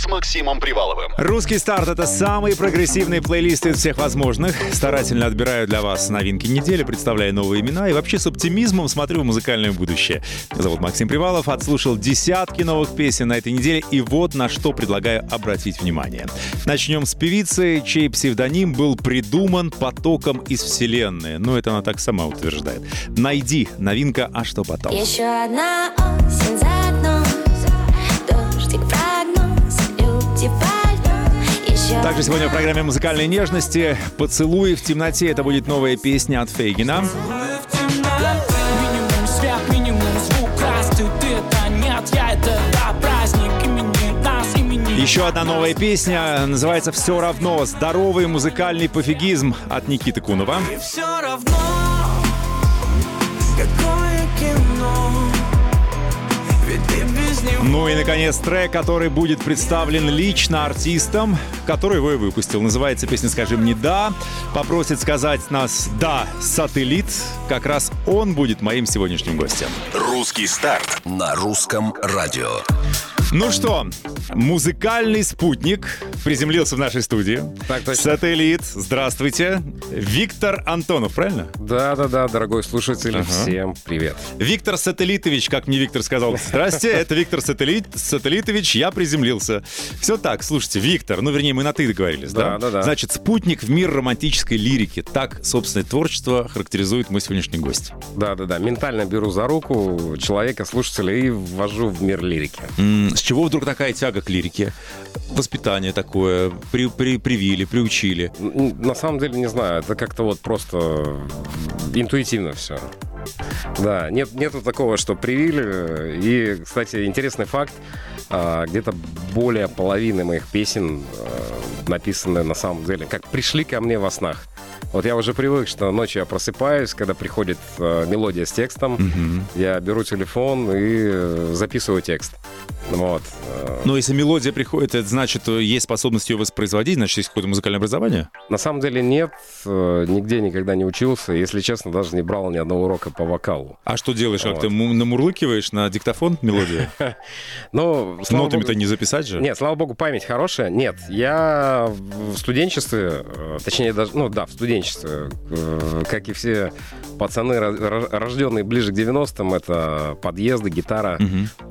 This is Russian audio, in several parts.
С Максимом Приваловым. Русский старт — это самый прогрессивный плейлист из всех возможных. Старательно отбираю для вас новинки недели, представляю новые имена и вообще с оптимизмом смотрю в музыкальное будущее. Меня зовут Максим Привалов, отслушал десятки новых песен на этой неделе и вот на что предлагаю обратить внимание. Начнем с певицы, чей псевдоним был придуман потоком из вселенной. Ну, это она так сама утверждает. «Найди» — новинка «А что потом?». Еще одна осень Также сегодня в программе музыкальной нежности «Поцелуй в темноте» это будет новая песня от Фейгина. Еще одна новая песня. Называется «Все равно. Здоровый музыкальный пофигизм» от Никиты Кунова. Все равно Ну и, наконец, трек, который будет представлен лично артистом, который его и выпустил. Называется песня «Скажи мне да». Попросит сказать нас «да» сателлит. Как раз он будет моим сегодняшним гостем. Русский старт на русском радио. Ну что, музыкальный спутник приземлился в нашей студии. Так точно. Сателлит, здравствуйте. Виктор Антонов, правильно? Да-да-да, дорогой слушатель, всем привет. Виктор Сателлитович, как мне Виктор сказал. Здрасте, это Виктор Сателлит, Сателлитович, я приземлился. Все так, слушайте, Виктор, ну, вернее, мы на «ты» договорились, да? Да, да, да. Значит, спутник в мир романтической лирики. Так, собственное творчество характеризует мой сегодняшний гость. Да-да-да, ментально беру за руку человека, слушателя и ввожу в мир лирики. С чего вдруг такая тяга к лирике? Воспитание такое, при, при- привили, приучили. На самом деле, не знаю, это как-то вот просто интуитивно все. Да, нет, нету такого, что привили. И, кстати, интересный факт, а, где-то более половины моих песен а, написаны на самом деле, как пришли ко мне во снах. Вот я уже привык, что ночью я просыпаюсь, когда приходит а, мелодия с текстом, я беру телефон и э, записываю текст. Вот. а, Но если мелодия приходит, это значит, э, есть способность ее воспроизводить, значит, есть какое-то музыкальное образование? На самом деле нет, э, нигде никогда не учился. Если честно, даже не брал ни одного урока по вокалу. А что делаешь? Как Вот. ты му- намурлыкиваешь на диктофон мелодию? Слава Нотами-то не записать же? Нет, слава богу, память хорошая. Нет, я в студенчестве, э, точнее даже, ну да, в студенчестве, э, как и все пацаны, ро- ро- рожденные ближе к 90-м, это подъезды, гитара.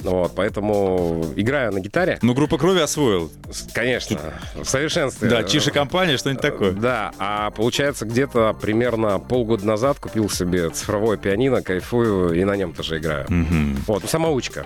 Вот, поэтому играю на гитаре, Ну, группа крови освоил. конечно, в совершенстве. Да, Чиша компания, что-нибудь такое. Да, а получается где-то примерно полгода назад купил себе цифровое пианино, кайфую и на нем тоже играю. Вот, ну, самоучка.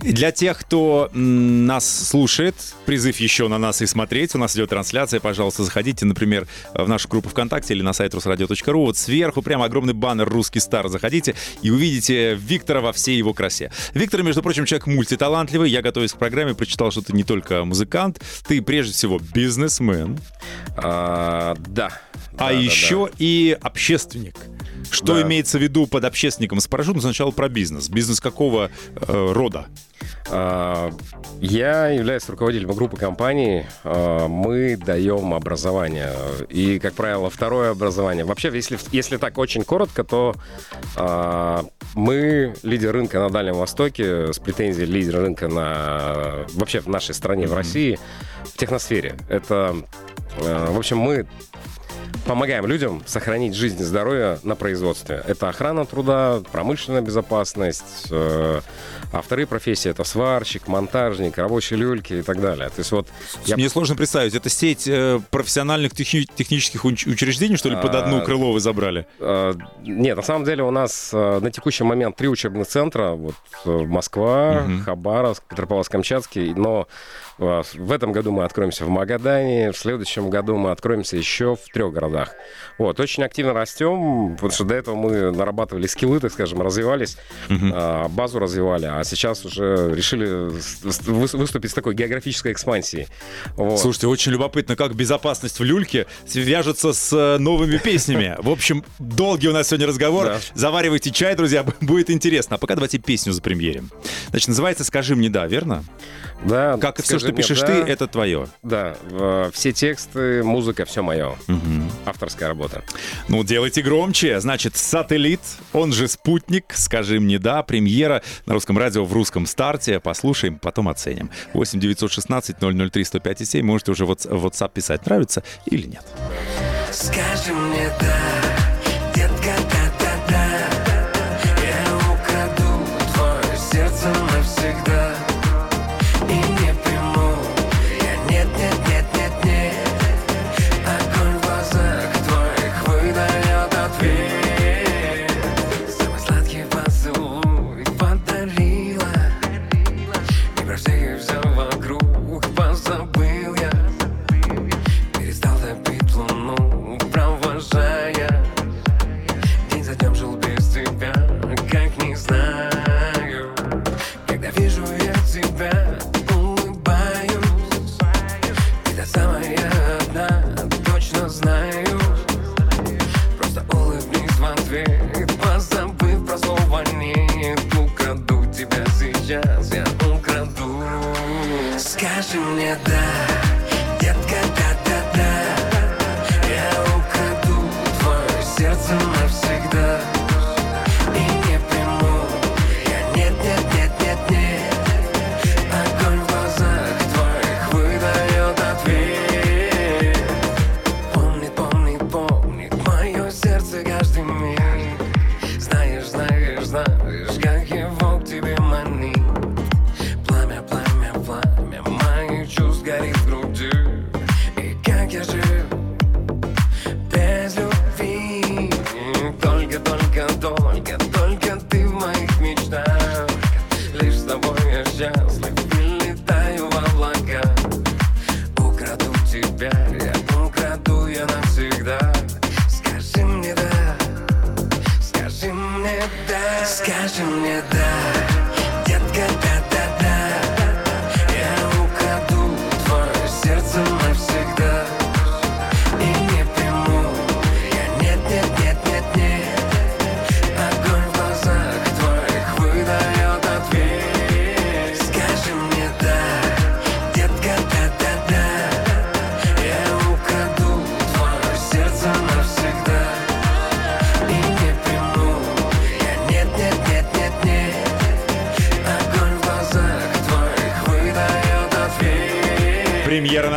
Для тех, кто нас слушает, призыв еще на нас и смотреть. У нас идет трансляция. Пожалуйста, заходите, например, в нашу группу ВКонтакте или на сайт русрадио.ру. Вот сверху прямо огромный баннер «Русский стар». Заходите и увидите Виктора во всей его красе. Виктор, между прочим, человек мультиталантливый. Я, готовясь к программе, прочитал, что ты не только музыкант, ты прежде всего бизнесмен, А, да. а Да, да, еще и общественник. Что Да. имеется в виду под общественником? Спрошу ну, сначала про бизнес. Бизнес какого э, рода? А, Я являюсь руководителем группы компаний. А, Мы даем образование. И, как правило, второе образование. Вообще, если, если так очень коротко, то а, мы лидер рынка на Дальнем Востоке с претензией лидер рынка на вообще в нашей стране, в России, в техносфере. Это, а, в общем, мы помогаем людям сохранить жизнь и здоровье на производстве. Это охрана труда, промышленная безопасность, э, а вторые профессии это сварщик, монтажник, рабочие люльки и так далее. То есть вот я Мне сложно представить, это сеть э, профессиональных техни- технических уч- учреждений, что ли, под одну А, крыло вы забрали? Э, Нет, на самом деле у нас на текущий момент три учебных центра. Вот Москва, Хабаровск, Петропавловск-Камчатский. Но в этом году мы откроемся в Магадане, в следующем году мы откроемся еще в трех городах. Вот, очень активно растем, потому что до этого мы нарабатывали скиллы, так скажем, развивались, э, базу развивали, а сейчас уже решили выступить с такой географической экспансией. Вот. Слушайте, очень любопытно, как безопасность в люльке свяжется с э, новыми песнями. В общем, долгий у нас сегодня разговор. Да. Заваривайте чай, друзья, будет интересно. А пока давайте песню запремьерим. Значит, называется «Скажи мне да», верно? Да, Как и все, что мне пишешь да. ты, это твое. Да, все тексты, музыка, все мое. авторская работа. Ну, делайте громче. Значит, сателлит, он же спутник. Скажи мне да. Премьера на русском радио в русском старте. Послушаем, потом оценим. 8 916 003 105 7. Можете уже в WhatsApp писать, нравится или нет. Скажи мне да, Скажи мне да,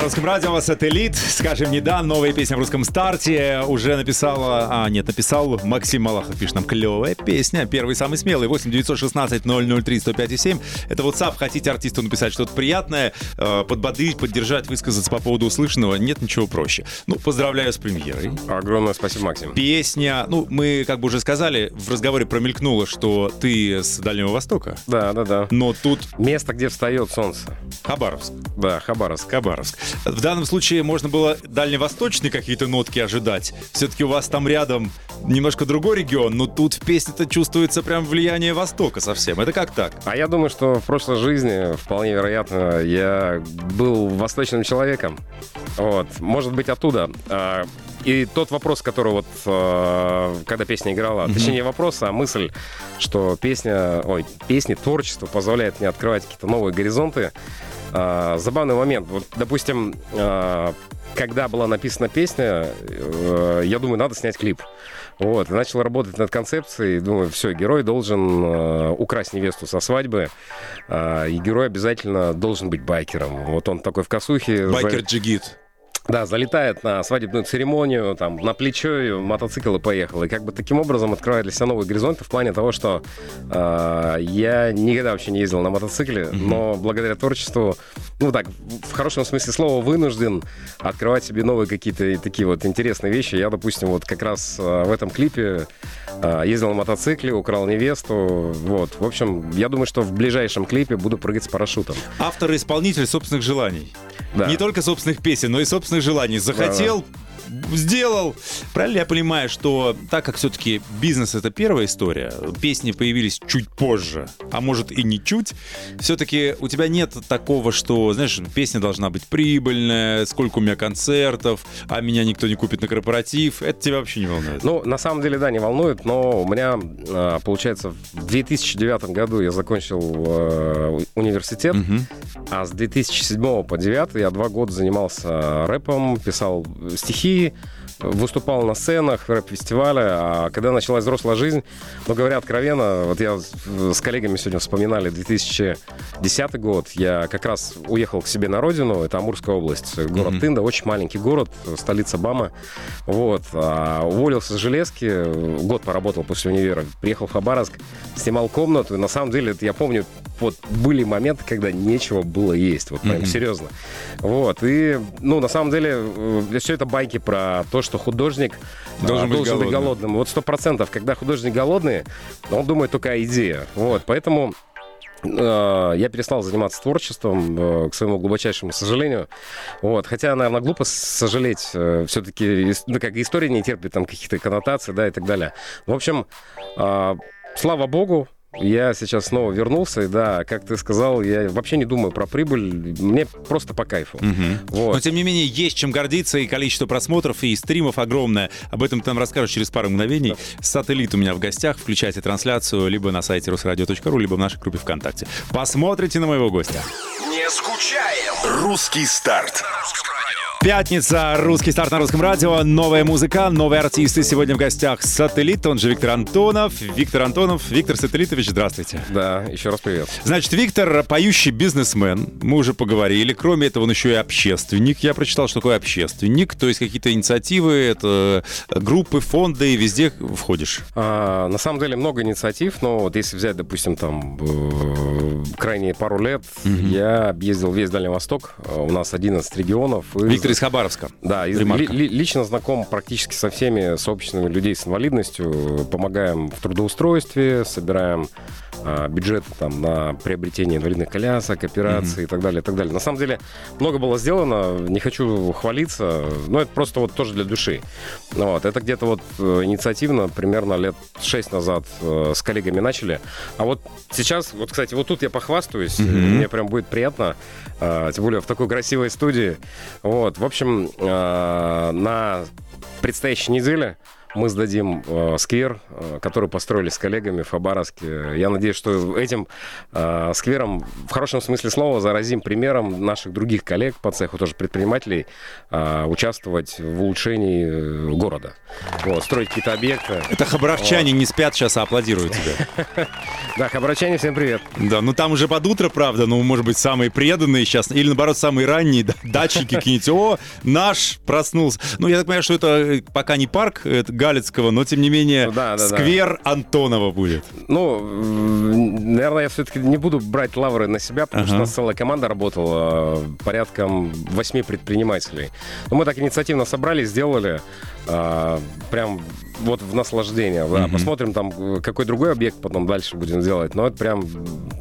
Премьера на русском радио, сателлит. Скажем, не да, новая песня в русском старте. Уже написала, а нет, написал Максим Малахов. Пишет нам, клевая песня. Первый самый смелый. 8 916 003 105 7. Это WhatsApp. Хотите артисту написать что-то приятное, э, подбодрить, поддержать, высказаться по поводу услышанного. Нет ничего проще. Ну, поздравляю с премьерой. Огромное спасибо, Максим. Песня, ну, мы как бы уже сказали, в разговоре промелькнуло, что ты с Дальнего Востока. Да, да, да. Но тут Место, где встает солнце. Хабаровск. Да, Хабаровск. Хабаровск. В данном случае можно было дальневосточные какие-то нотки ожидать. Все-таки у вас там рядом немножко другой регион, но тут в песне-то чувствуется прям влияние Востока совсем. Это как так? А я думаю, что в прошлой жизни, вполне вероятно, я был восточным человеком. Вот. Может быть, оттуда. А, И тот вопрос, который вот, а, когда песня играла, точнее, не вопрос, а мысль, что песня, ой, песни, творчество позволяет мне открывать какие-то новые горизонты. А, Забавный момент. Вот, допустим, а, когда была написана песня, э, я думаю, надо снять клип. Вот, начал работать над концепцией. Думаю, все, герой должен э, украсть невесту со свадьбы, э, и герой обязательно должен быть байкером. Вот он такой в косухе. за- Байкер Джигит. Да, залетает на свадебную церемонию, там, на плечо мотоцикл и поехал. И как бы таким образом открывает для себя новые горизонты в плане того, что э, я никогда вообще не ездил на мотоцикле, но благодаря творчеству, ну так, в хорошем смысле слова, вынужден открывать себе новые какие-то такие вот интересные вещи. Я, допустим, вот как раз э, в этом клипе э, ездил на мотоцикле, украл невесту. Вот, в общем, я думаю, что в ближайшем клипе буду прыгать с парашютом. Автор и исполнитель собственных желаний. Да. Не только собственных песен, но и собственных желаний. Захотел, сделал. Правильно я понимаю, что так как все-таки бизнес это первая история, песни появились чуть позже, а может и не чуть, все-таки у тебя нет такого, что, знаешь, песня должна быть прибыльная, сколько у меня концертов, а меня никто не купит на корпоратив. Это тебя вообще не волнует? Ну, на самом деле, да, не волнует, но у меня, э, получается, в 2009 году я закончил э, университет, а с 2007 по 2009 я два года занимался рэпом, писал стихи, выступал на сценах, рэп-фестивале, а когда началась взрослая жизнь, ну, говоря откровенно, вот я с коллегами сегодня вспоминали 2010 год, я как раз уехал к себе на родину, это Амурская область, город Мгм. Тында, очень маленький город, столица Бама, вот, а, уволился с железки, год поработал после универа, приехал в Хабаровск, снимал комнату, и на самом деле, я помню, вот были моменты, когда нечего было есть, вот прям Мгм. серьезно. Вот, и, ну, на самом деле, все это байки про то, что художник а, Должен быть быть голодным. голодным. Вот сто процентов, когда художник голодный, он думает только о идее. Вот, поэтому э, я перестал заниматься творчеством, э, к своему глубочайшему сожалению. Вот. Хотя, наверное, глупо сожалеть. Все-таки, ну, как история не терпит там каких-то коннотаций, да, и так далее. В общем, э, слава богу, я сейчас снова вернулся, и да, как ты сказал, я вообще не думаю про прибыль, мне просто по кайфу. Мгм. Вот. Но, тем не менее, есть чем гордиться, и количество просмотров, и стримов огромное. Об этом ты нам расскажешь через пару мгновений. Сателлит у меня в гостях. Включайте трансляцию либо на сайте русрадио.ру, либо в нашей группе ВКонтакте. Посмотрите на моего гостя. Не скучаем. Русский старт. Пятница, русский старт на русском радио, новая музыка, новые артисты. Сегодня в гостях Сателлит, он же Виктор Антонов. Виктор Антонов, Виктор Сателлитович, здравствуйте. Да, еще раз привет. Значит, Виктор поющий бизнесмен, мы уже поговорили. Кроме этого, он еще и общественник. Я прочитал, что такое общественник, то есть какие-то инициативы, это группы, фонды, везде входишь. А, на самом деле много инициатив, но вот если взять, допустим, там э, крайние пару лет, я объездил весь Дальний Восток. А, У нас 11 регионов. и- Виктор из Хабаровска. Да, ли- ли- лично знаком практически со всеми сообществами людей с инвалидностью. Помогаем в трудоустройстве, собираем бюджеты там на приобретение инвалидных колясок, операций и так далее, и так далее. На самом деле много было сделано, не хочу хвалиться, но это просто вот тоже для души. Вот, это где-то вот э, инициативно примерно лет 6 назад э, с коллегами начали. А вот сейчас, вот, кстати, вот тут я похвастаюсь, Мгм. мне прям будет приятно, а, тем более в такой красивой студии. Вот, в общем, а, на предстоящей неделе мы сдадим э, сквер, э, который построили с коллегами в Хабаровске. Я надеюсь, что этим э, сквером в хорошем смысле слова заразим примером наших других коллег по цеху, тоже предпринимателей, э, участвовать в улучшении э, города. Вот, строить какие-то объекты. Это хабаровчане не спят сейчас, а аплодируют тебе. Да, хабаровчане, всем привет. Да, ну там уже под утро, правда, ну, может быть, самые преданные сейчас, или, наоборот, самые ранние да, датчики какие-нибудь. О, наш проснулся. Ну, я так понимаю, что это э, пока не парк это Галицкого, но, тем не менее, Ну да, да, да. сквер Антонова будет. Ну, наверное, я все-таки не буду брать лавры на себя, потому что у Ага. нас целая команда работала, э, порядком восьми предпринимателей. Но мы так инициативно собрали, сделали э, прям вот в наслаждение. Да. Мгм. Посмотрим там, какой другой объект потом дальше будем делать. Но это прям,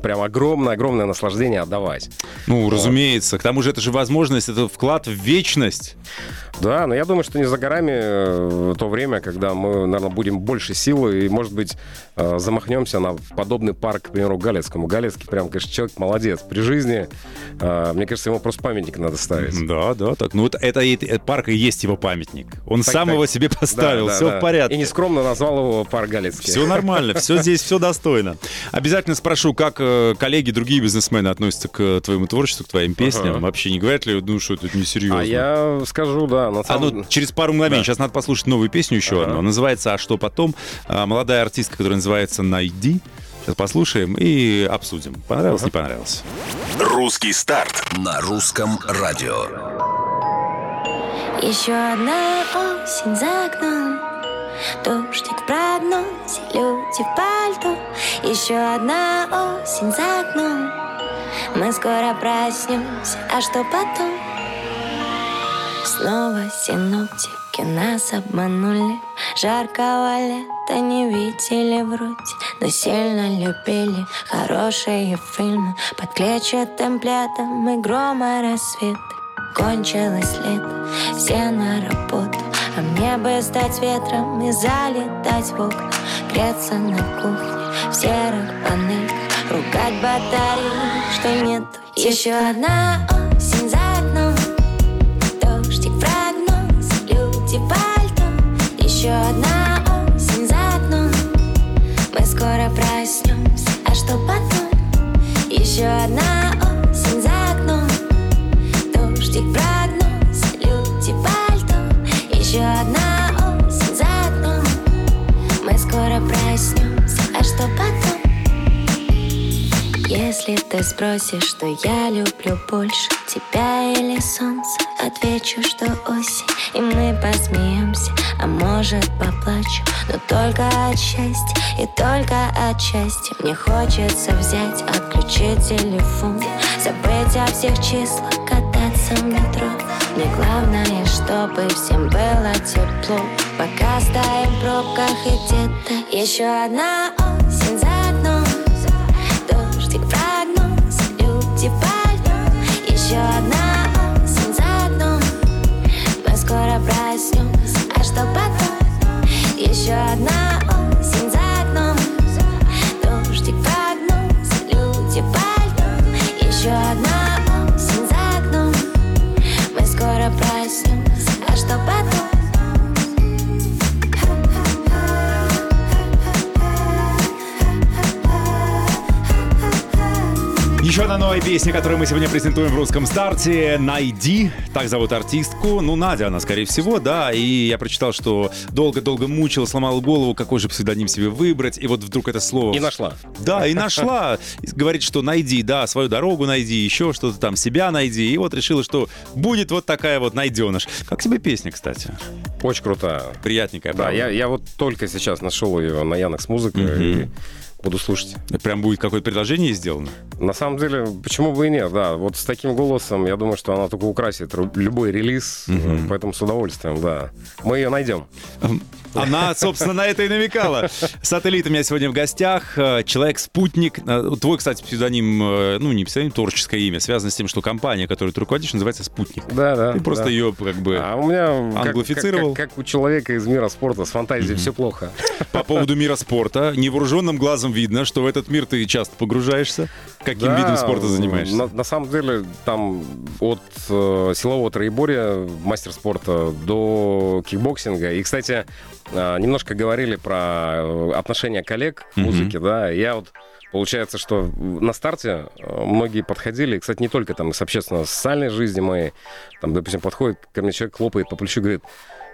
прям огромное-огромное наслаждение отдавать. Ну, разумеется. К тому же это же возможность, это вклад в вечность. Да, но я думаю, что не за горами э, то время, когда мы, наверное, будем больше силы и, может быть, э, замахнемся на подобный парк, к примеру, Галецкому. Галецкий прям, конечно, человек молодец. При жизни, э, мне кажется, ему просто памятник надо ставить. Да, да, так. Ну, вот это, и- э, парк и есть его памятник. Он Так, сам так. его себе поставил, Да, да, все да. в порядке. И нескромно назвал его парк Галецкий. Все нормально, все здесь, все достойно. Обязательно спрошу, как э, коллеги, другие бизнесмены относятся к твоему творчеству, к твоим песням. Ага. Вообще не говорят ли, ну что, это несерьезно? А я скажу, да, на А самом ну, через пару мгновений. Да. Сейчас надо послушать новую песню еще Ага. одну. Называется «А что потом?». А, Молодая артистка, которая называется «Найди». Сейчас послушаем и обсудим. Понравилось, не понравилось. Русский старт на русском радио. Еще одна осень за окном Дождик в прогнозе, люди в пальто. Еще одна осень за окном. Мы скоро проснемся, а что потом? Снова синоптики нас обманули. Жаркого лета не видели вроде Но сильно любили. Хорошие фильмы Под клетчатым пледом и грома рассвета Кончилось лето, все на работу А мне бы стать ветром и залетать в окна Греться на кухне в серых панельках Ругать батареи, что нет Еще одна осень спросишь, что я люблю больше Тебя или солнце, отвечу, что осень И мы посмеемся, а может поплачу. Но только от счастья и только от счастья. Мне хочется взять, отключить телефон Забыть о всех числах, кататься в метро. Мне главное, чтобы всем было тепло. Пока стоим в пробках и где-то Еще одна Еще одна за окном Мы скоро проснемся, а что потом? Еще одна Еще одна новая песня, которую мы сегодня презентуем в русском старте. «Найди». Так зовут артистку. Ну, Надя она, скорее всего, да. И я прочитал, что долго-долго мучил, сломал голову, какой же псевдоним себе выбрать. И вот вдруг это слово... И нашла. Да, и нашла. Говорит, что найди, да, свою дорогу найди, еще что-то там, себя найди. И вот решила, что будет вот такая вот найденыш. Как тебе песня, кстати? Очень крутая. Приятненькая, Да, правда? я, я вот только сейчас нашел ее на Яндекс Музыке и буду слушать. Прям будет какое-то предложение сделано? На самом деле, почему бы и нет, да. Вот с таким голосом, я думаю, что она только украсит любой релиз, э, поэтому с удовольствием, да. Мы ее найдем. Она, собственно, на это и намекала. Сателлит у меня сегодня в гостях. Э, Человек-спутник. Э, Твой, кстати, псевдоним, ну, не псевдоним, творческое имя, связано с тем, что компания, которую ты руководишь, называется «Спутник». Да, да. Ты просто да. ее как бы А у меня как- англофицировал. Как, как- как у человека из мира спорта с фантазией все плохо. по поводу мира спорта. Невооруженным глазом видно, что в этот мир ты часто погружаешься. Каким видом спорта занимаешься? На, на самом деле, там от э, силового троеборья, мастер спорта, до кикбоксинга. И, кстати, э, немножко говорили про э, отношения коллег к музыке, да. Я вот Получается, что на старте э, многие подходили, кстати, не только там с общественно-социальной жизни моей, там, допустим, подходит ко мне человек, хлопает по плечу, говорит,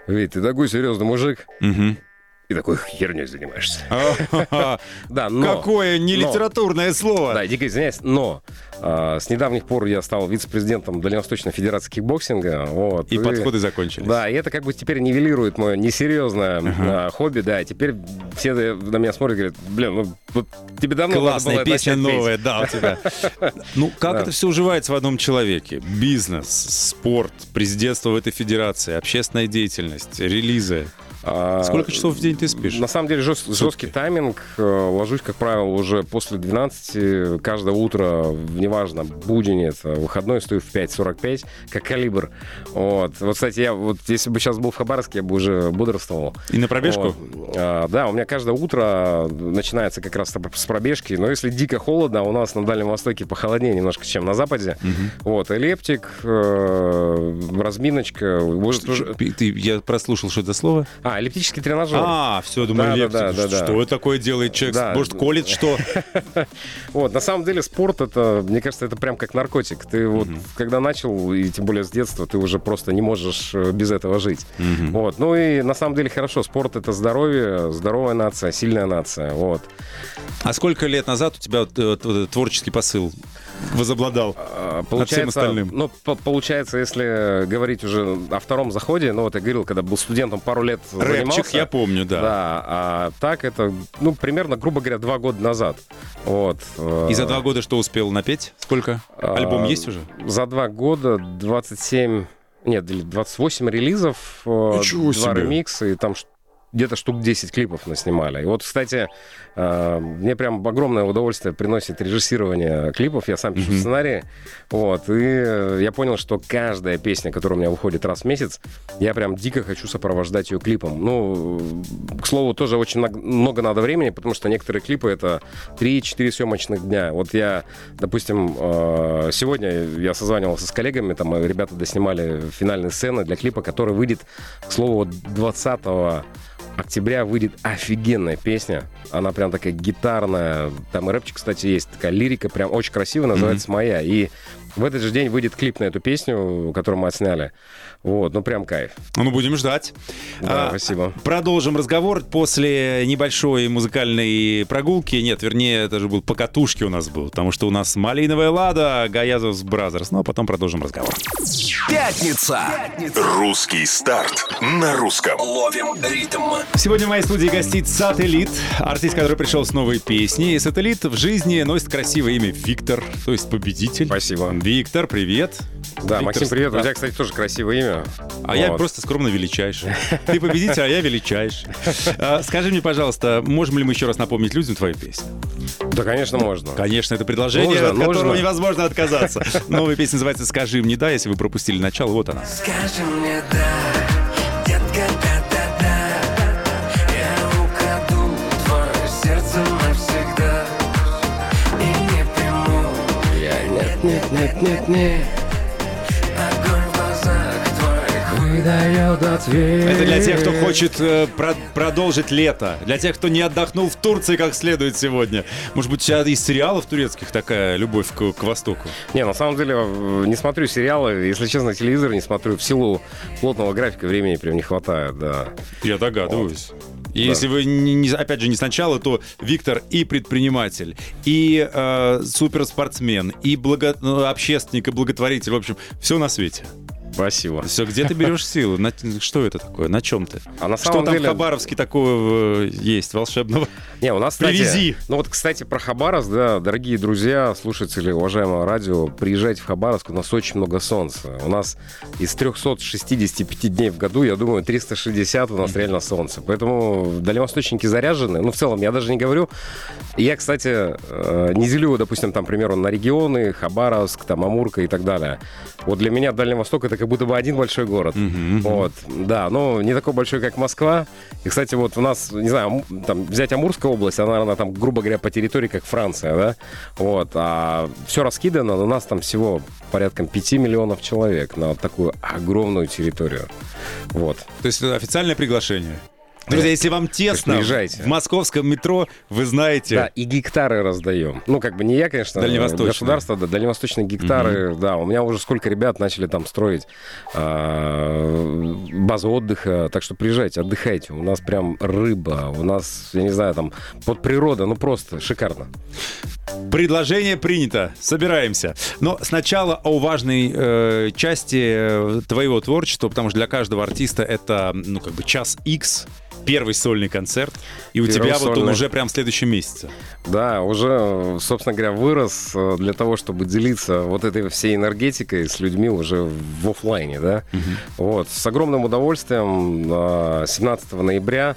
Вить, ты такой серьезный мужик, Мгм. И такой херней занимаешься. Да, но... Какое но- нелитературное слово. Да, дико извиняюсь, но а, с недавних пор я стал вице-президентом Дальневосточной Федерации кикбоксинга. Вот, И подходы закончились. Да, и это как бы теперь нивелирует мое несерьезное а, хобби, да, теперь все на меня смотрят и говорят, блин, ну вот тебе давно надо Классная было песня начать петь». новая, да, у тебя. Ну, как это все уживается в одном человеке? Бизнес, спорт, президентство в этой федерации, общественная деятельность, релизы. А, Сколько часов в день ты спишь? На самом деле жест- жесткий тайминг. Э, Ложусь, как правило, уже после 12. Каждое утро, неважно, будень это, выходной, стою в 5.45, как калибр. Вот. Вот, кстати, я вот если бы сейчас был в Хабаровске, я бы уже бодрствовал. И на пробежку? Вот. А, да, у меня каждое утро начинается как раз с пробежки. Но если дико холодно, а у нас на Дальнем Востоке похолоднее немножко, чем на Западе. Вот, эллиптик, э, разминочка. Может, ты- я прослушал, что это слово. А, эллиптический тренажер. А, все, думаю, Да, да, да, да, да. Что такое делает человек? Да. Может, колет что? Вот, на самом деле спорт это, мне кажется, это прям как наркотик. Ты вот, когда начал, и тем более с детства, ты уже просто не можешь э, без этого жить. Вот, ну и на самом деле хорошо, спорт это здоровье, здоровая нация, сильная нация, вот. А сколько лет назад у тебя э, этот творческий посыл возобладал? А, Над всем остальным. Ну, по- получается, если говорить уже о втором заходе, ну вот я говорил, когда был студентом пару лет Рэпчик, занимался. я помню, да. Да, а так это, ну, примерно, грубо говоря, два года назад. Вот. И за два года что успел напеть? Сколько? Альбом А, есть уже? За два года 27, нет, или 28 релизов, э, Ничего два себе. ремикса, и там ш- где-то штук 10 клипов наснимали. И вот, кстати, э, мне прям огромное удовольствие приносит режиссирование клипов. Я сам пишу сценарии. Вот. И э, я понял, что каждая песня, которая у меня выходит раз в месяц, я прям дико хочу сопровождать ее клипом. Ну, к слову, тоже очень много надо времени, потому что некоторые клипы это 3-4 съемочных дня. Вот я, допустим, э, сегодня я созванивался с коллегами, там э, ребята доснимали финальные сцены для клипа, который выйдет, к слову, вот 20 октября выйдет офигенная песня. Она прям такая гитарная. Там и рэпчик, кстати, есть. Такая лирика прям очень красивая, называется «Моя». И В этот же день выйдет клип на эту песню, которую мы отсняли. Вот, ну прям кайф. Ну, будем ждать. Да, А, спасибо. Продолжим разговор после небольшой музыкальной прогулки. Нет, вернее, это же был покатушки у нас был, потому что у нас «Малиновая лада», «Gayazovs Brothers». Ну, а потом продолжим разговор. Пятница. Русский старт на русском. Ловим ритм. Сегодня в моей студии гостит Сателлит, артист, который пришел с новой песней. И Сателлит в жизни носит красивое имя Виктор, то есть победитель. Спасибо. Виктор, привет. Да, Виктор, Максим, привет. да. У тебя, кстати, тоже красивое имя. А я Вот. просто скромно величайший. Ты победитель, а я величайший. А, Скажи мне, пожалуйста, можем ли мы еще раз напомнить людям твою песню? Да, конечно, можно. Конечно, это предложение, Нужно, от которого нужно. невозможно отказаться. Новая песня называется «Скажи мне да», если вы пропустили начало, вот она. Скажи мне да, детка, нет, нет, нет, нет, Огонь в глазах твоих выдает ответ Это для тех, кто хочет э, про- продолжить лето. Для тех, кто не отдохнул в Турции как следует сегодня. Может быть, у тебя из сериалов турецких такая любовь к, к Востоку? Не, на самом деле, э, не смотрю сериалы, если честно, телевизор не смотрю. В силу плотного графика времени прям не хватает, да. Я догадываюсь. И если вы, не- не- опять же, не сначала, то Виктор и предприниматель, и э, суперспортсмен, и благо- ну, общественник, и благотворитель. В общем, все на свете. Спасибо. Все, где ты берешь силу? На- что это такое? На чем ты? А на Что самом там деле... в Хабаровске такого э, есть волшебного? Не, у нас, кстати, Привези. Ну вот, кстати, про Хабаровск, да, дорогие друзья, слушатели, уважаемого радио, приезжайте в Хабаровск, у нас очень много солнца. У нас из 365 дней в году, я думаю, 360 у нас реально солнце. Поэтому дальневосточники заряжены. Ну, в целом, я даже не говорю. Я, кстати, э, не делю, допустим, там, к примеру, на регионы, Хабаровск, там, Амурка и так далее. Вот для меня Дальний Восток это как будто бы один большой город. Вот, да, но не такой большой, как Москва. И, кстати, вот у нас, не знаю, там, взять Амурская область, она, она там, грубо говоря, по территории, как Франция, да? Вот, а все раскидано, но у нас там всего порядка 5 миллионов человек на вот такую огромную территорию. Вот. То есть это официальное приглашение. Друзья, если вам тесно в московском метро, вы знаете, Да, и гектары раздаем. Ну, как бы не я, конечно, государство, да, дальневосточные гектары, да. У меня уже сколько ребят начали там строить а, базу отдыха, так что приезжайте, отдыхайте. У нас прям рыба, у нас, я не знаю, там под природа, ну просто шикарно. предложение принято, собираемся. Но сначала о важной э, части э, твоего творчества, потому что для каждого артиста это, ну, как бы час X, первый сольный концерт, и у Первый тебя вот он сольный. уже прям в следующем месяце. Да, уже, собственно говоря, вырос э, для того, чтобы делиться вот этой всей энергетикой с людьми уже в оффлайне, да. Вот, с огромным удовольствием э, 17 ноября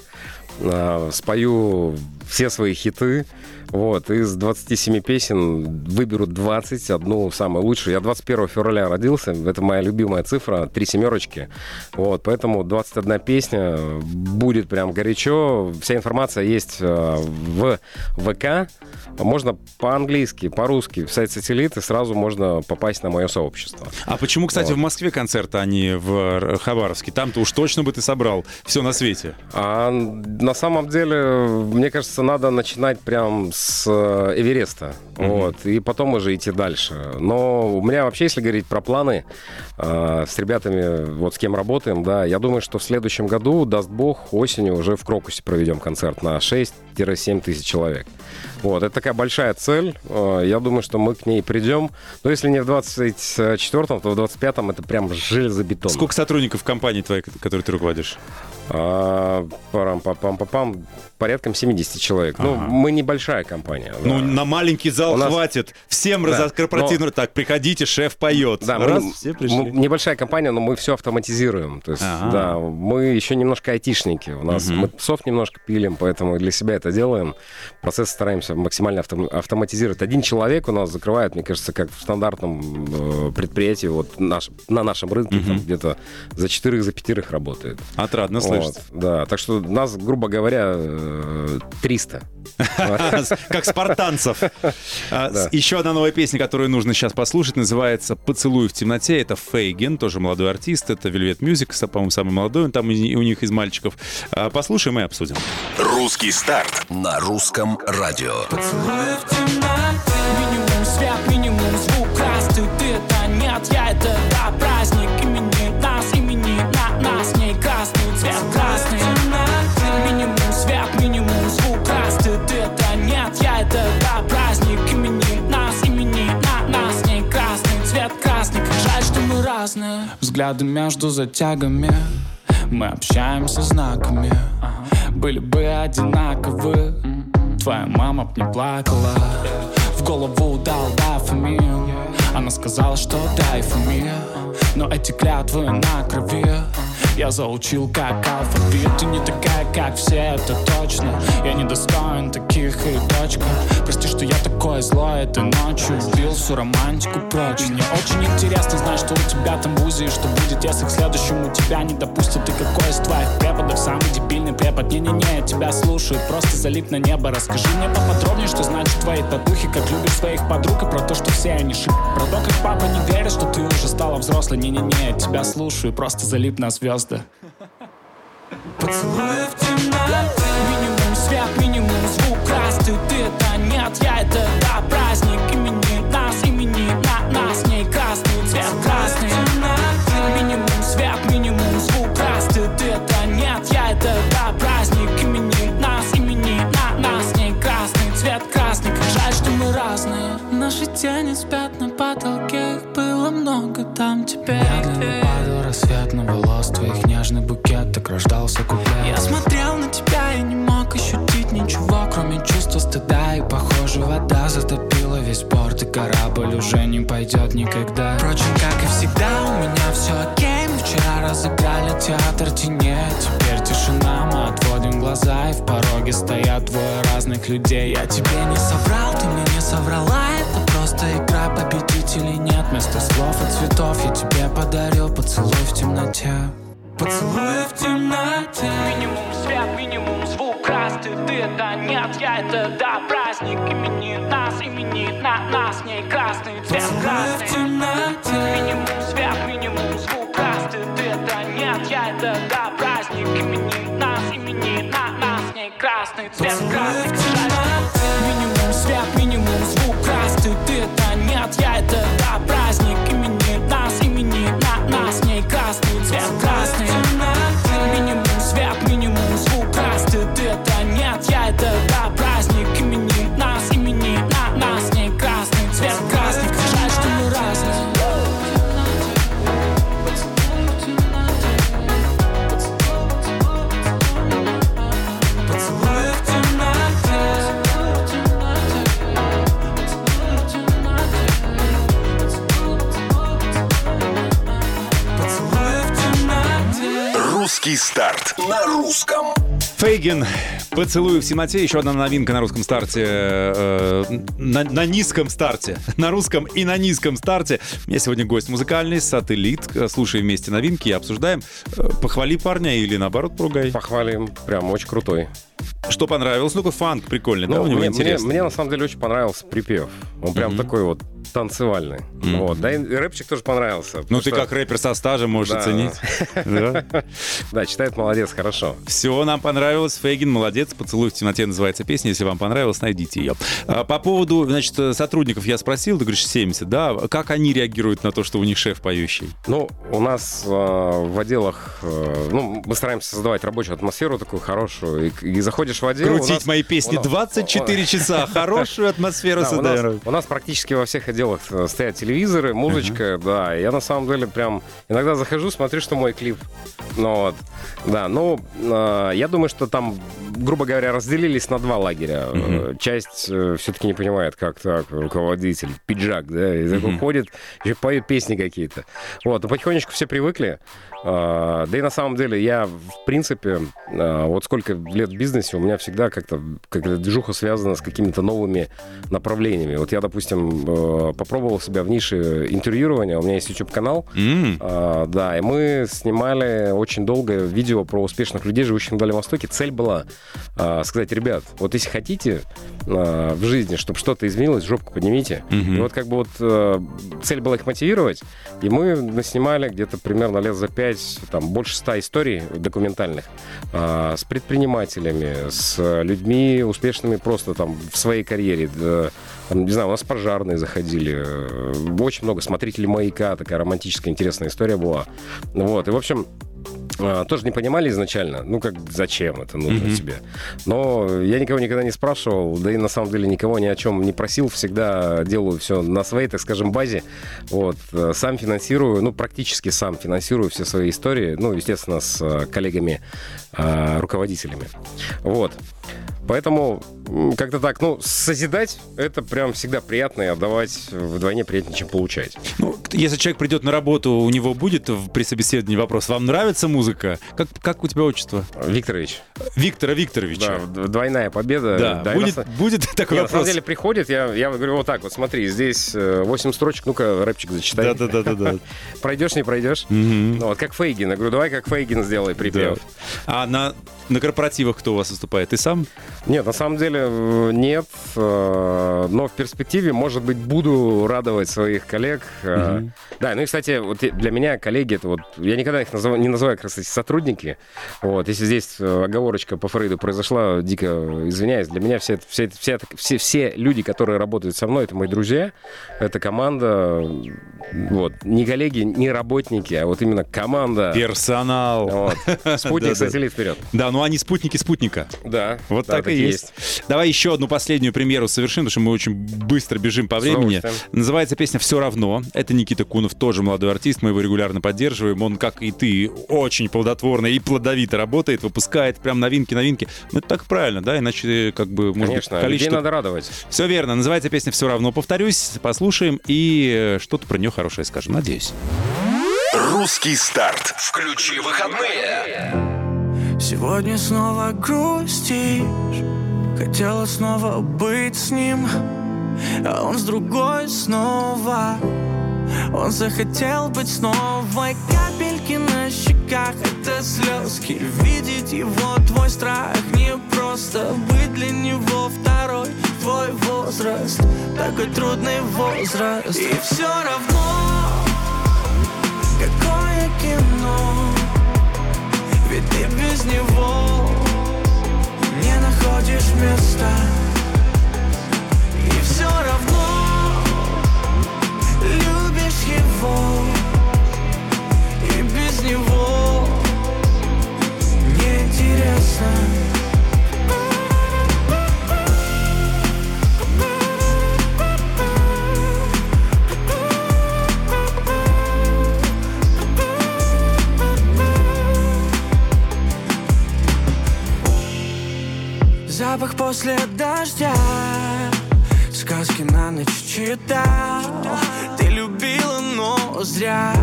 э, спою все свои хиты. Вот, из 27 песен выберут 20, одну самую лучшую. Я 21 февраля родился, это моя любимая цифра, три семерочки. Вот, поэтому 21 песня будет прям горячо. Вся информация есть э, в ВК. Можно по-английски, по-русски, в сайт сателлит, и сразу можно попасть на мое сообщество. А почему, кстати, Вот. в Москве концерт, а не в э, Хабаровске? Там-то уж точно бы ты собрал все на свете. А на самом деле, мне кажется, надо начинать прям с э, Эвереста. Вот, и потом уже идти дальше. Но у меня вообще, если говорить про планы э, с ребятами, вот с кем работаем, да, я думаю, что в следующем году, даст бог, осенью уже в Крокусе проведем концерт на 6-7 тысяч человек. Вот, это такая большая цель. Э, Я думаю, что мы к ней придем. Но если не в 24-м, то в 25-м это прям железобетон. Сколько сотрудников компании твоей, которой ты руководишь? А, порядком 70 человек. Ну, Ага. мы небольшая компания. да. Ну, на маленький зал У нас- хватит. Всем Да, раз корпоративно. Так, приходите, шеф поет. Да, раз, мы- все пришли. мы небольшая компания, но мы все автоматизируем. То есть, Ага. да, мы еще немножко айтишники. У нас мы софт немножко пилим, поэтому для себя это делаем. Процесс стараемся максимально автом- автоматизировать. Один человек у нас закрывает, мне кажется, как в стандартном э, предприятии, вот наш, на нашем рынке, там где-то за четырех, за пятерых работает. Отрадно слышать. Вот, да, так что нас, грубо говоря, э, 300. Как спартанцев. А, Да. Еще одна новая песня, которую нужно сейчас послушать, называется «Поцелуй в темноте». Это Фейген, тоже молодой артист. Это Velvet Music, по-моему, самый молодой он там у них из мальчиков. А, Послушаем и обсудим. Русский старт на русском радио. Поцелуй в темноте Минимум свет, минимум звук Раз, ты, ты это нет, я это да, разные. Взгляды между затягами, мы общаемся знаками. Были бы одинаковы, твоя мама б не плакала. В голову дал дофамин Она сказала, что дай фамилия Но эти клятвы на крови Я заучил как алфавит. Ты не такая, как все, это точно. Я не достоин таких и точка. Прости, что я такой злой Этой ночью убил всю романтику прочь. Мне очень интересно знать, что у тебя там в УЗИ что будет, если к следующему тебя не допустят. И какой из твоих преподов самый дебильный препод? Не-не-не, я тебя слушаю, просто залип на небо. Расскажи мне поподробнее, что значит твои татухи Как любишь своих подруг и про то, что все они шип. Про то, как папа не верит, что ты уже стала взрослой. Не-не-не, я тебя слушаю, просто залип на звезды Поцелуй в темноте. Минимум свет, минимум звук. Раз ты, ты это нет, я это да Праздник Рождался куплет Я смотрел на тебя и не мог ощутить ничего Кроме чувства стыда И похоже вода затопила весь порт И корабль уже не пойдет никогда. Впрочем, как и всегда у меня все окей Мы вчера разыграли театр теней Теперь тишина, мы отводим глаза И в пороге стоят двое разных людей. Я тебе не соврал, ты мне не соврала Это просто игра, победить или нет Вместо слов и цветов я тебе подарил Поцелуй в темноте Поцелуй в темноте. Минимум свет, минимум звук. Раз ты, ты это нет, я это да на русском. Фейгин, поцелуй в темноте. Еще одна новинка на русском старте. э, на, на низком старте. На русском и на низком старте. У меня сегодня гость музыкальный, сателлит. Слушаем вместе новинки и обсуждаем. Э, Похвали парня или наоборот поругай. Похвалим, прям очень крутой. Что понравилось? Ну-ка, фанк прикольный, да, Ну, у него мне, мне, интересный. мне на самом деле очень понравился припев. Он прям такой вот танцевальный. Вот. Да и рэпчик тоже понравился. Ну ты что- как рэпер со стажем можешь Да. оценить. Да. Читает молодец, хорошо. Все, нам понравилось. Фейгин, молодец. «Поцелуй в темноте» называется песня. Если вам понравилось, найдите ее. А, По поводу, значит, сотрудников я спросил, ты говоришь 70, да? Как они реагируют на то, что у них шеф поющий? Ну, у нас э, в отделах, э, ну, мы стараемся создавать рабочую атмосферу такую хорошую. И, и заходишь в отдел... Крутить нас- мои песни нас- 24 часа. Хорошую атмосферу создаем. у нас практически во всех отделах э, стоят телевизоры, музычка, да. Я на самом деле прям иногда захожу, смотрю, что мой клип. Ну вот, да. Ну, э, я думаю, что там, грубо говоря, разделились на два лагеря. Э, Часть все-таки не понимает, как так, руководитель, пиджак, да, и такой ходит, еще поет песни какие-то. Вот, но потихонечку все привыкли. Э, Да и на самом деле я, в принципе, э, вот сколько лет в бизнесе, у меня всегда как-то как движуха связана с какими-то новыми направлениями. Вот я, допустим, э, попробовал себя в нише интервьюирования. У меня есть YouTube-канал. М, А, да, и мы снимали очень долго видео про успешных людей, живущих на Дальнем Востоке. Цель была а, сказать, ребят, вот если хотите а, в жизни, чтобы что-то изменилось, жопку поднимите. Мгм. И вот как бы вот э, цель была их мотивировать, и мы наснимали где-то примерно лет за пять, там, больше ста историй документальных а, с предпринимателями, с людьми успешными просто там в своей карьере, Там, не знаю, у нас пожарные заходили. э, Очень много смотрителей маяка. Такая романтическая, интересная история была. Вот. И, в общем, а, тоже не понимали изначально, ну как зачем это нужно тебе. Но я никого никогда не спрашивал, да и на самом деле никого ни о чем не просил, всегда делаю все на своей, так скажем, базе. Вот э, сам финансирую, ну практически сам финансирую все свои истории, ну естественно с э, коллегами э, руководителями. Вот. Поэтому как-то так, ну, созидать это прям всегда приятно и отдавать вдвойне приятнее, чем получать. Ну, если человек придет на работу, у него будет при собеседовании вопрос, вам нравится музыка? Как, как у тебя отчество? Викторович, Виктора Викторовича. да, двойная победа. Да, Да, и на будет, будет такой Не, на самом вопрос? деле приходит, я, я говорю вот так вот, смотри, здесь э, 8 строчек, ну-ка рэпчик зачитай. Да-да-да-да. Пройдешь, не пройдешь? Ну, вот как Фейгин. Я говорю, давай как Фейгин сделай припев. А на, на корпоративах кто у вас выступает? Ты сам? Нет, на самом деле э, нет, э, но в перспективе, может быть, буду радовать своих коллег. э. Да, ну и, кстати, вот для меня коллеги, это вот, я никогда их называю, не называю, как раз сотрудники. Вот, если здесь оговорочка по Фрейду произошла, дико извиняюсь, для меня все, все, все, все, все люди, которые работают со мной, это мои друзья, это команда, вот, не коллеги, не работники, а вот именно команда. Персонал. Вот. Спутник, сателлит вперед. Да, ну они спутники спутника. Да. Вот так и есть. Давай еще одну последнюю премьеру совершим, потому что мы очень быстро бежим по времени. Называется песня «Все равно». Это Никита Кунов, тоже молодой артист, мы его регулярно поддерживаем. Он, как и ты, очень плодотворно и плодовито работает, выпускает прям новинки, новинки. Ну, это так правильно, да? Иначе, как бы, может Конечно, быть, людей количество... надо радовать. Все верно. Называется песня «Все равно». Повторюсь, послушаем и э, что-то про нее хорошее скажем. Надеюсь. Русский старт. Включи выходные. Сегодня снова грустишь. Хотела снова быть с ним А он с другой снова. Он захотел быть снова Капельки на щеках Это слезки. Видеть его твой страх Не просто быть для него второй. Твой возраст Такой трудный возраст. И все равно Какое кино ведь ты без него не находишь места. И все равно любишь его. И без него неинтересно Запах после дождя. Сказки на ночь читал. Ты любила, но зря.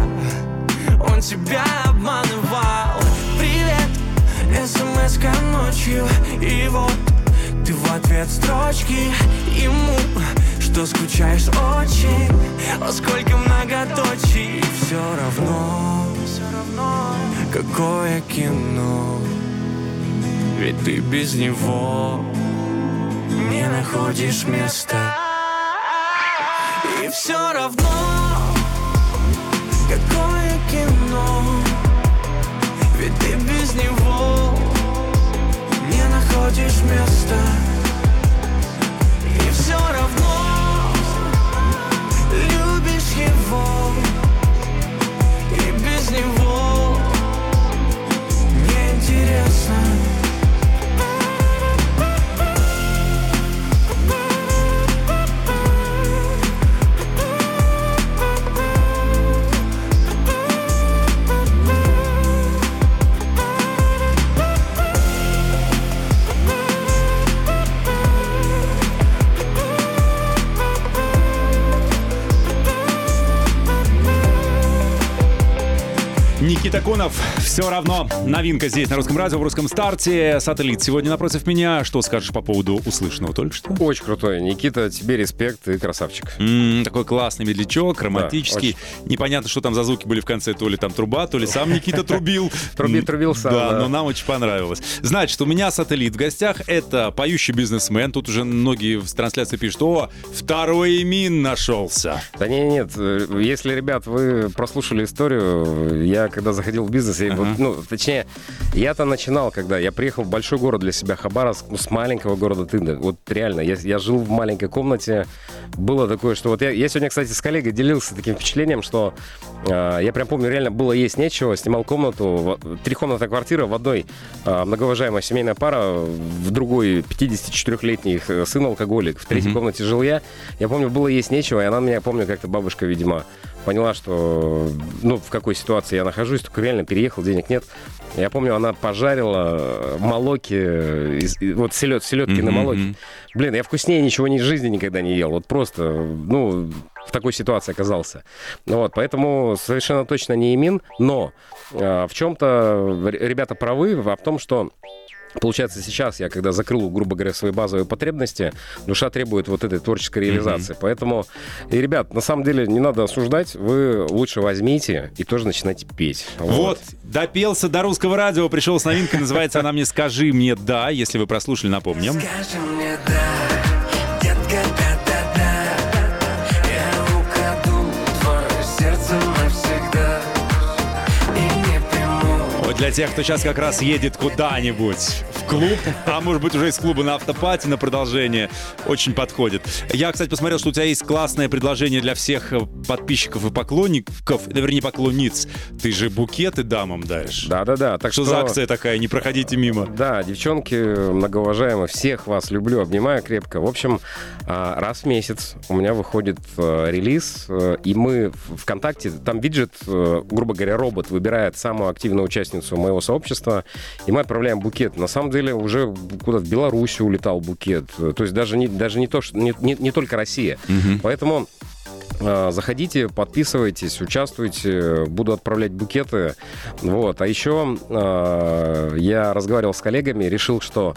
Он тебя обманывал. Привет, смс ночью. И вот ты в ответ строчки Ему, что скучаешь очень О, сколько многоточий. Все равно Какое кино ведь ты без него не находишь места. И все равно Какое кино? Ведь ты без него Не находишь места. И все равно Любишь его Никита Кунов, все равно. Новинка здесь на русском радио, в русском старте. Сателлит сегодня напротив меня. Что скажешь по поводу услышанного только что? Очень крутой. Никита, тебе респект, ты красавчик. М, такой классный медлячок, романтический. очень. Непонятно, что там за звуки были в конце. То ли там труба, то ли сам Никита трубил. Труби- трубил сам, Да, да. но нам очень понравилось. Значит, у меня сателлит в гостях. Это поющий бизнесмен. Тут уже многие в трансляции пишут, о, второй Эмин нашелся. Да не, нет, э, если, ребят, вы прослушали историю, я когда заходил в бизнес, и вот, ну, точнее, я-то начинал, когда я приехал в большой город для себя, Хабаровск, ну, с маленького города Тында. Вот реально, я, я жил в маленькой комнате. Было такое, что вот я, я сегодня, кстати, с коллегой делился таким впечатлением, что э, я прям помню, реально было есть нечего, снимал комнату, в- трехкомнатная квартира, в одной э, многоуважаемая семейная пара, в другой 54-летний э, сын алкоголик, в третьей комнате жил я. Я помню, было есть нечего, и она меня, помню, как-то бабушка, видимо, поняла, что, ну, в какой ситуации я нахожусь, только реально переехал, денег нет. Я помню, она пожарила э, молоки, из- вот селед, селедки на Мгм, молоке. Блин, я вкуснее ничего ни в жизни никогда не ел. Вот просто, ну, в такой ситуации оказался. Вот, поэтому совершенно точно не имин, но э, в чем-то ребята правы в том, что Получается, сейчас я, когда закрыл, грубо говоря, свои базовые потребности, душа требует вот этой творческой реализации. Поэтому, и, ребят, на самом деле не надо осуждать, вы лучше возьмите и тоже начинайте петь. Вот, допелся до русского радио, пришел с новинкой, называется она мне «Скажи мне да», если вы прослушали, напомним. Скажи мне да, для тех, кто сейчас как раз едет куда-нибудь клуб, а может быть уже из клуба на автопати на продолжение, очень подходит. Я, кстати, посмотрел, что у тебя есть классное предложение для всех э, подписчиков и поклонников, вернее, поклонниц. Ты же букеты дамам даришь. Да-да-да. Так Что что, за акция такая? Не проходите мимо. Да, девчонки, многоуважаемые, всех вас люблю, обнимаю крепко. В общем, а, раз в месяц у меня выходит э, релиз, э, и мы ВКонтакте, там виджет, грубо говоря, робот выбирает самую активную участницу моего сообщества, и мы отправляем букет. На самом деле уже куда в Белоруссию улетал букет. То есть даже не, даже не то, что не, не- не только Россия. Поэтому э, Заходите, подписывайтесь, участвуйте, буду отправлять букеты. Вот. А еще э, я разговаривал с коллегами, решил, что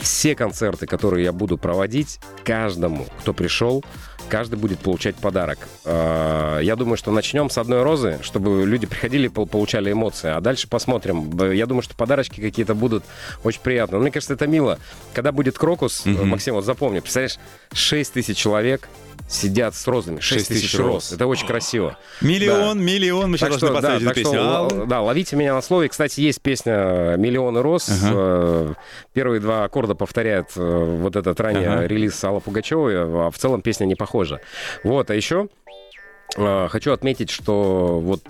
все концерты, которые я буду проводить, каждому, кто пришел, каждый будет получать подарок. Э, Я думаю, что начнем с одной розы, чтобы люди приходили и пол- получали эмоции, а дальше посмотрим. Я думаю, что подарочки какие-то будут очень приятные. Мне кажется, это мило. Когда будет крокус, э, Максим, вот запомни, представляешь, 6 тысяч человек сидят с розами. 6 Шесть тысяч тысяч роз. роз. Это очень красиво. Миллион, миллион. Мы сейчас Так должны что, да, поставить эту так песню. что, А, да, ловите меня на слове. Кстати, есть песня «Миллионы роз». Э, Первые два аккорда повторяет э, вот этот ранее Ага. релиз Аллы Пугачевой, а в целом песня не похожа. Вот, а еще э, хочу отметить, что вот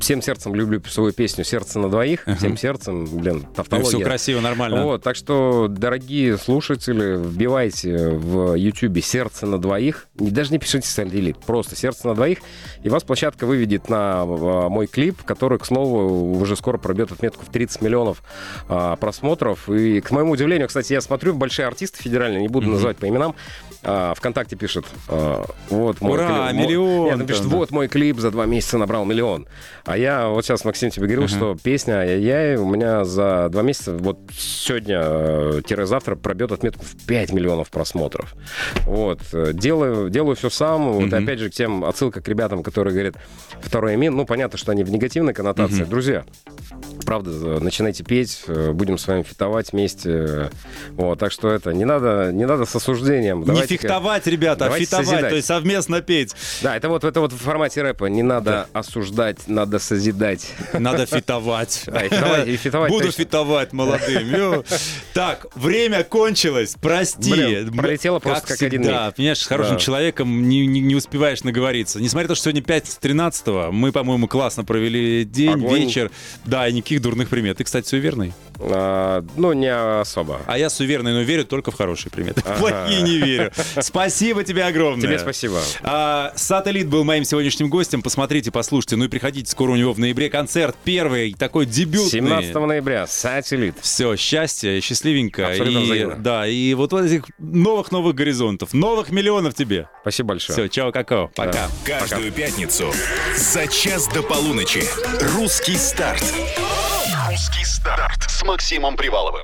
всем сердцем люблю свою песню «Сердце на двоих». Всем сердцем, блин, тавтология. Все красиво, нормально. Вот, так что, дорогие слушатели, вбивайте в YouTube «Сердце на двоих». Не- Даже не пишите «Сальдилит», просто «Сердце на двоих». И вас площадка выведет на а, мой клип, который, к слову, уже скоро пробьет отметку в 30 миллионов а, просмотров. И, к моему удивлению, кстати, я смотрю, большие артисты федеральные, не буду называть по именам, а, ВКонтакте пишет, а, вот мой Ура, клип. Миллион Нет, он пишет, вот мой клип за два месяца набрал миллион. А я вот сейчас, Максим, тебе говорил, что песня «Ай-яй-яй» у меня за два месяца, вот сегодня-завтра пробьет отметку в 5 миллионов просмотров. Вот. э, Делаю, делаю все сам. Вот опять же к тем отсылка к ребятам, которые говорят второй мин. Ну, понятно, что они в негативной коннотации. Друзья, правда, э, начинайте петь, э, будем с вами фитовать вместе. Вот, так что это, не надо, не надо с осуждением. Не Давайте-ка- фехтовать, ребята, давайте фитовать, созидать. то есть совместно петь. Да, это вот, это вот в формате рэпа. Не надо осуждать, надо созидать. Надо фитовать. Да, и фитовать, и фитовать Буду точно. фитовать молодым. Так, время кончилось. Прости. Блин, пролетело просто как один всегда. миг. Понимаешь, с хорошим Да. человеком не, не- не успеваешь наговориться. Несмотря на то, что сегодня 5.13, мы, по-моему, классно провели день, Огонь. вечер. Да, и никаких дурных примет. Ты, кстати, суеверный? А, ну, не особо. А я суеверный, но верю только в хорошие приметы. Плохие не верю. Спасибо тебе огромное. Тебе спасибо. А, Сателлит был моим сегодняшним гостем. Посмотрите, послушайте. Ну и приходите, скоро у него в ноябре концерт. Первый, такой дебютный. 17 ноября, сателлит. Все, счастье, счастливенько. Абсолютно и, взаимно. да, и вот этих новых-новых горизонтов, новых миллионов тебе. Спасибо большое. Все, чао, какао. Пока. Каждую пятницу за час до полуночи. Русский старт. Русский старт с Максимом Приваловым.